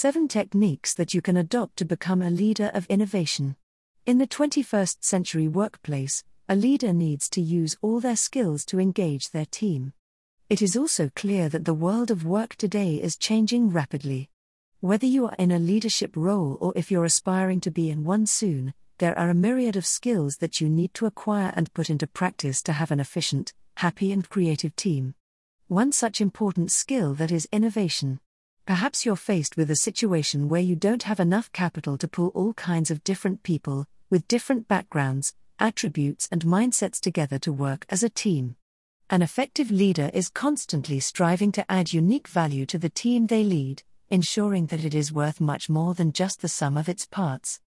7 Techniques that you can adopt to become a leader of innovation. In the 21st century workplace, a leader needs to use all their skills to engage their team. It is also clear that the world of work today is changing rapidly. Whether you are in a leadership role or if you're aspiring to be in one soon, there are a myriad of skills that you need to acquire and put into practice to have an efficient, happy, and creative team. One such important skill that is innovation. Perhaps you're faced with a situation where you don't have enough capital to pull all kinds of different people, with different backgrounds, attributes, and mindsets together to work as a team. An effective leader is constantly striving to add unique value to the team they lead ensuring that it is worth much more than just the sum of its parts.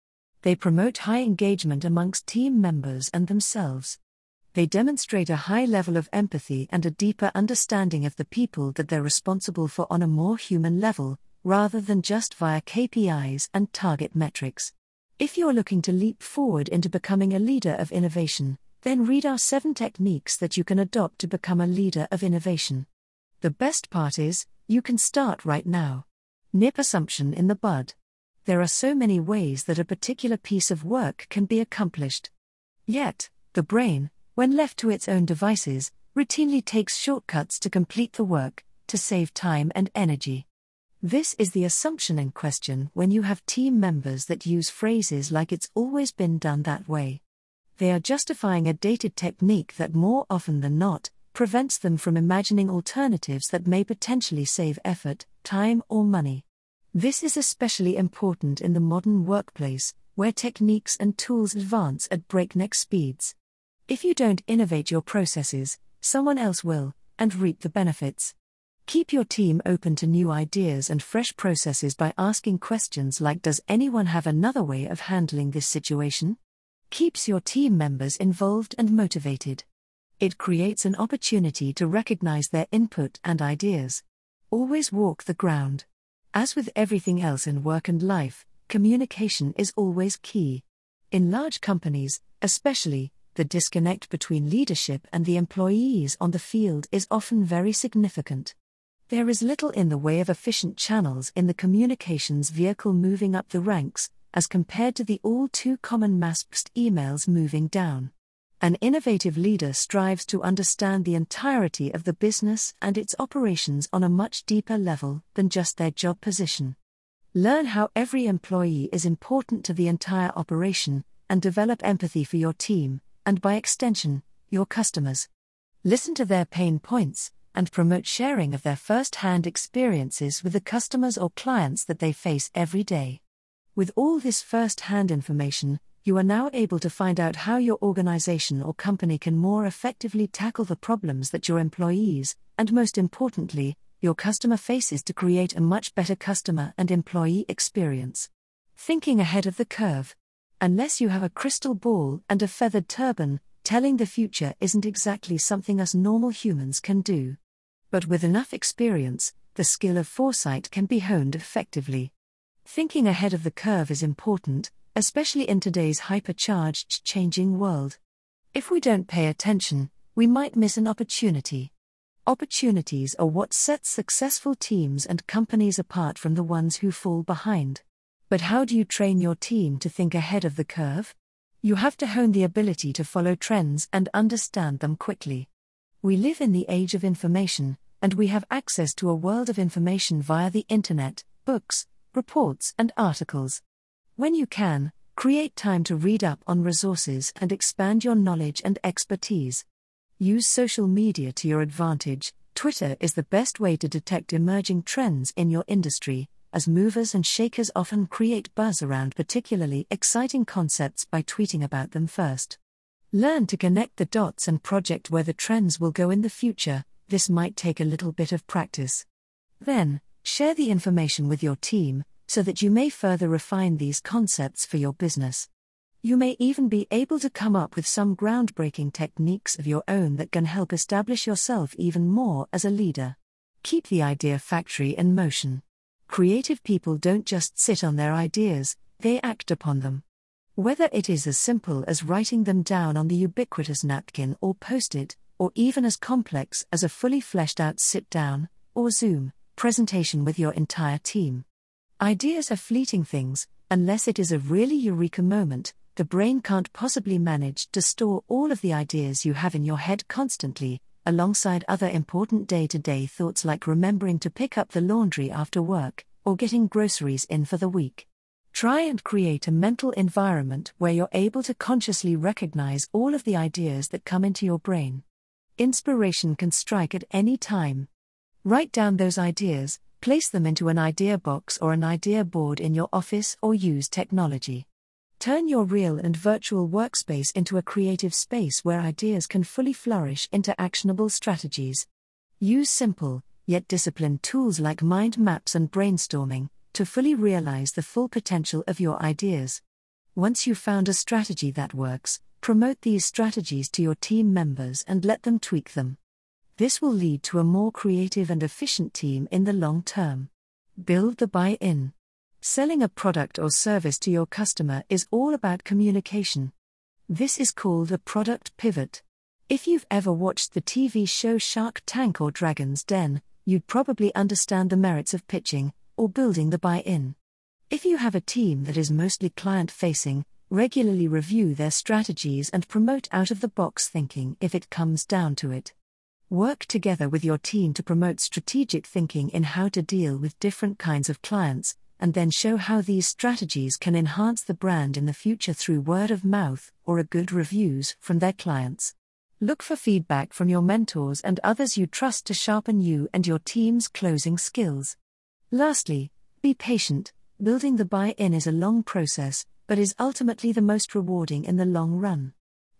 They promote high engagement amongst team members and themselves. They demonstrate a high level of empathy and a deeper understanding of the people that they're responsible for on a more human level, rather than just via KPIs and target metrics. If you're looking to leap forward into becoming a leader of innovation, then read our seven techniques that you can adopt to become a leader of innovation. The best part is, you can start right now. Nip assumption in the bud. There are so many ways that a particular piece of work can be accomplished. Yet, the brain, when left to its own devices, routinely takes shortcuts to complete the work, to save time and energy. This is the assumption in question when you have team members that use phrases like it's always been done that way. They are justifying a dated technique that more often than not prevents them from imagining alternatives that may potentially save effort, time, or money. This is especially important in the modern workplace, where techniques and tools advance at breakneck speeds. If you don't innovate your processes, someone else will, and reap the benefits. Keep your team open to new ideas and fresh processes by asking questions like Does anyone have another way of handling this situation? Keeps your team members involved and motivated. It creates an opportunity to recognize their input and ideas. Always walk the ground. As with everything else in work and life, communication is always key. In large companies, especially, the disconnect between leadership and the employees on the field is often very significant. There is little in the way of efficient channels in the communications vehicle moving up the ranks, as compared to the all too common mass emails moving down. An innovative leader strives to understand the entirety of the business and its operations on a much deeper level than just their job position. Learn how every employee is important to the entire operation, and develop empathy for your team, and by extension, your customers. Listen to their pain points, and promote sharing of their first hand experiences with the customers or clients that they face every day. With all this first hand information, you are now able to find out how your organization or company can more effectively tackle the problems that your employees, and most importantly, your customer faces to create a much better customer and employee experience. Thinking ahead of the curve. Unless you have a crystal ball and a feathered turban, telling the future isn't exactly something us normal humans can do. But with enough experience, the skill of foresight can be honed effectively. Thinking ahead of the curve is important, especially in today's hypercharged, changing world. If we don't pay attention, we might miss an opportunity. Opportunities are what sets successful teams and companies apart from the ones who fall behind. But how do you train your team to think ahead of the curve? You have to hone the ability to follow trends and understand them quickly. We live in the age of information, and we have access to a world of information via the internet, books, reports, and articles. When you can, create time to read up on resources and expand your knowledge and expertise. Use social media to your advantage. Twitter is the best way to detect emerging trends in your industry, as movers and shakers often create buzz around particularly exciting concepts by tweeting about them first. Learn to connect the dots and project where the trends will go in the future, this might take a little bit of practice. Then, share the information with your team, so that you may further refine these concepts for your business. You may even be able to come up with some groundbreaking techniques of your own that can help establish yourself even more as a leader. Keep the idea factory in motion. Creative people don't just sit on their ideas, they act upon them. Whether it is as simple as writing them down on the ubiquitous napkin or post it, or even as complex as a fully fleshed out sit down, or Zoom, presentation with your entire team. Ideas are fleeting things, unless it is a really eureka moment, the brain can't possibly manage to store all of the ideas you have in your head constantly, alongside other important day to day thoughts like remembering to pick up the laundry after work, or getting groceries in for the week. Try and create a mental environment where you're able to consciously recognize all of the ideas that come into your brain. Inspiration can strike at any time. Write down those ideas, place them into an idea box or an idea board in your office, or use technology. Turn your real and virtual workspace into a creative space where ideas can fully flourish into actionable strategies. Use simple, yet disciplined tools like mind maps and brainstorming to fully realize the full potential of your ideas. Once you've found a strategy that works, promote these strategies to your team members and let them tweak them. This will lead to a more creative and efficient team in the long term. Build the buy in. Selling a product or service to your customer is all about communication. This is called a product pivot. If you've ever watched the TV show Shark Tank or Dragon's Den, you'd probably understand the merits of pitching or building the buy in. If you have a team that is mostly client facing, regularly review their strategies and promote out of the box thinking if it comes down to it. Work together with your team to promote strategic thinking in how to deal with different kinds of clients, and then show how these strategies can enhance the brand in the future through word of mouth or a good reviews from their clients. Look for feedback from your mentors and others you trust to sharpen you and your team's closing skills. Lastly, be patient. Building the buy in is a long process, but is ultimately the most rewarding in the long run.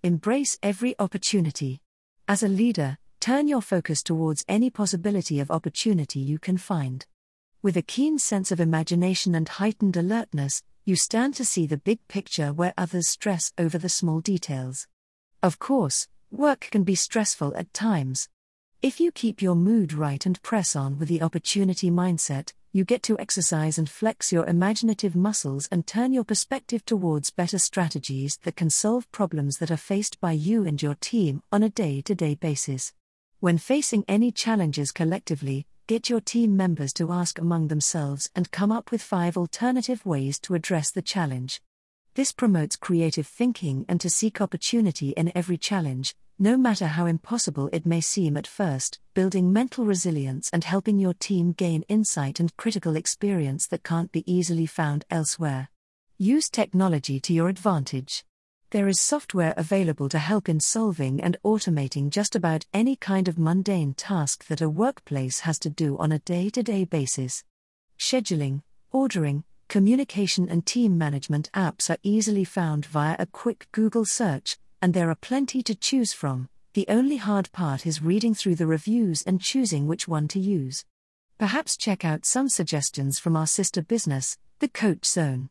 Embrace every opportunity. As a leader, turn your focus towards any possibility of opportunity you can find. With a keen sense of imagination and heightened alertness, you stand to see the big picture where others stress over the small details. Of course, work can be stressful at times. If you keep your mood right and press on with the opportunity mindset, you get to exercise and flex your imaginative muscles and turn your perspective towards better strategies that can solve problems that are faced by you and your team on a day to day basis. When facing any challenges collectively, get your team members to ask among themselves and come up with five alternative ways to address the challenge. This promotes creative thinking and to seek opportunity in every challenge, no matter how impossible it may seem at first, building mental resilience and helping your team gain insight and critical experience that can't be easily found elsewhere. Use technology to your advantage. There is software available to help in solving and automating just about any kind of mundane task that a workplace has to do on a day to day basis. Scheduling, ordering, communication, and team management apps are easily found via a quick Google search, and there are plenty to choose from. The only hard part is reading through the reviews and choosing which one to use. Perhaps check out some suggestions from our sister business, the Coach Zone.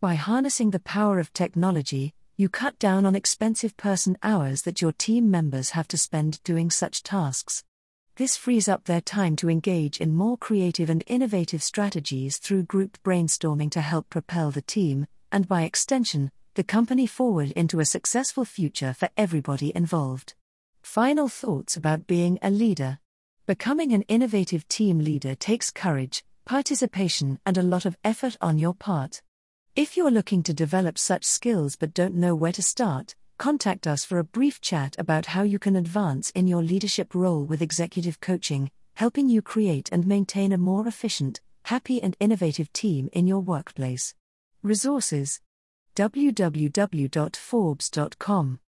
By harnessing the power of technology, you cut down on expensive person hours that your team members have to spend doing such tasks. This frees up their time to engage in more creative and innovative strategies through group brainstorming to help propel the team, and by extension, the company forward into a successful future for everybody involved. Final thoughts about being a leader. Becoming an innovative team leader takes courage, participation, and a lot of effort on your part. If you're looking to develop such skills but don't know where to start, contact us for a brief chat about how you can advance in your leadership role with executive coaching, helping you create and maintain a more efficient, happy, and innovative team in your workplace. Resources www.forbes.com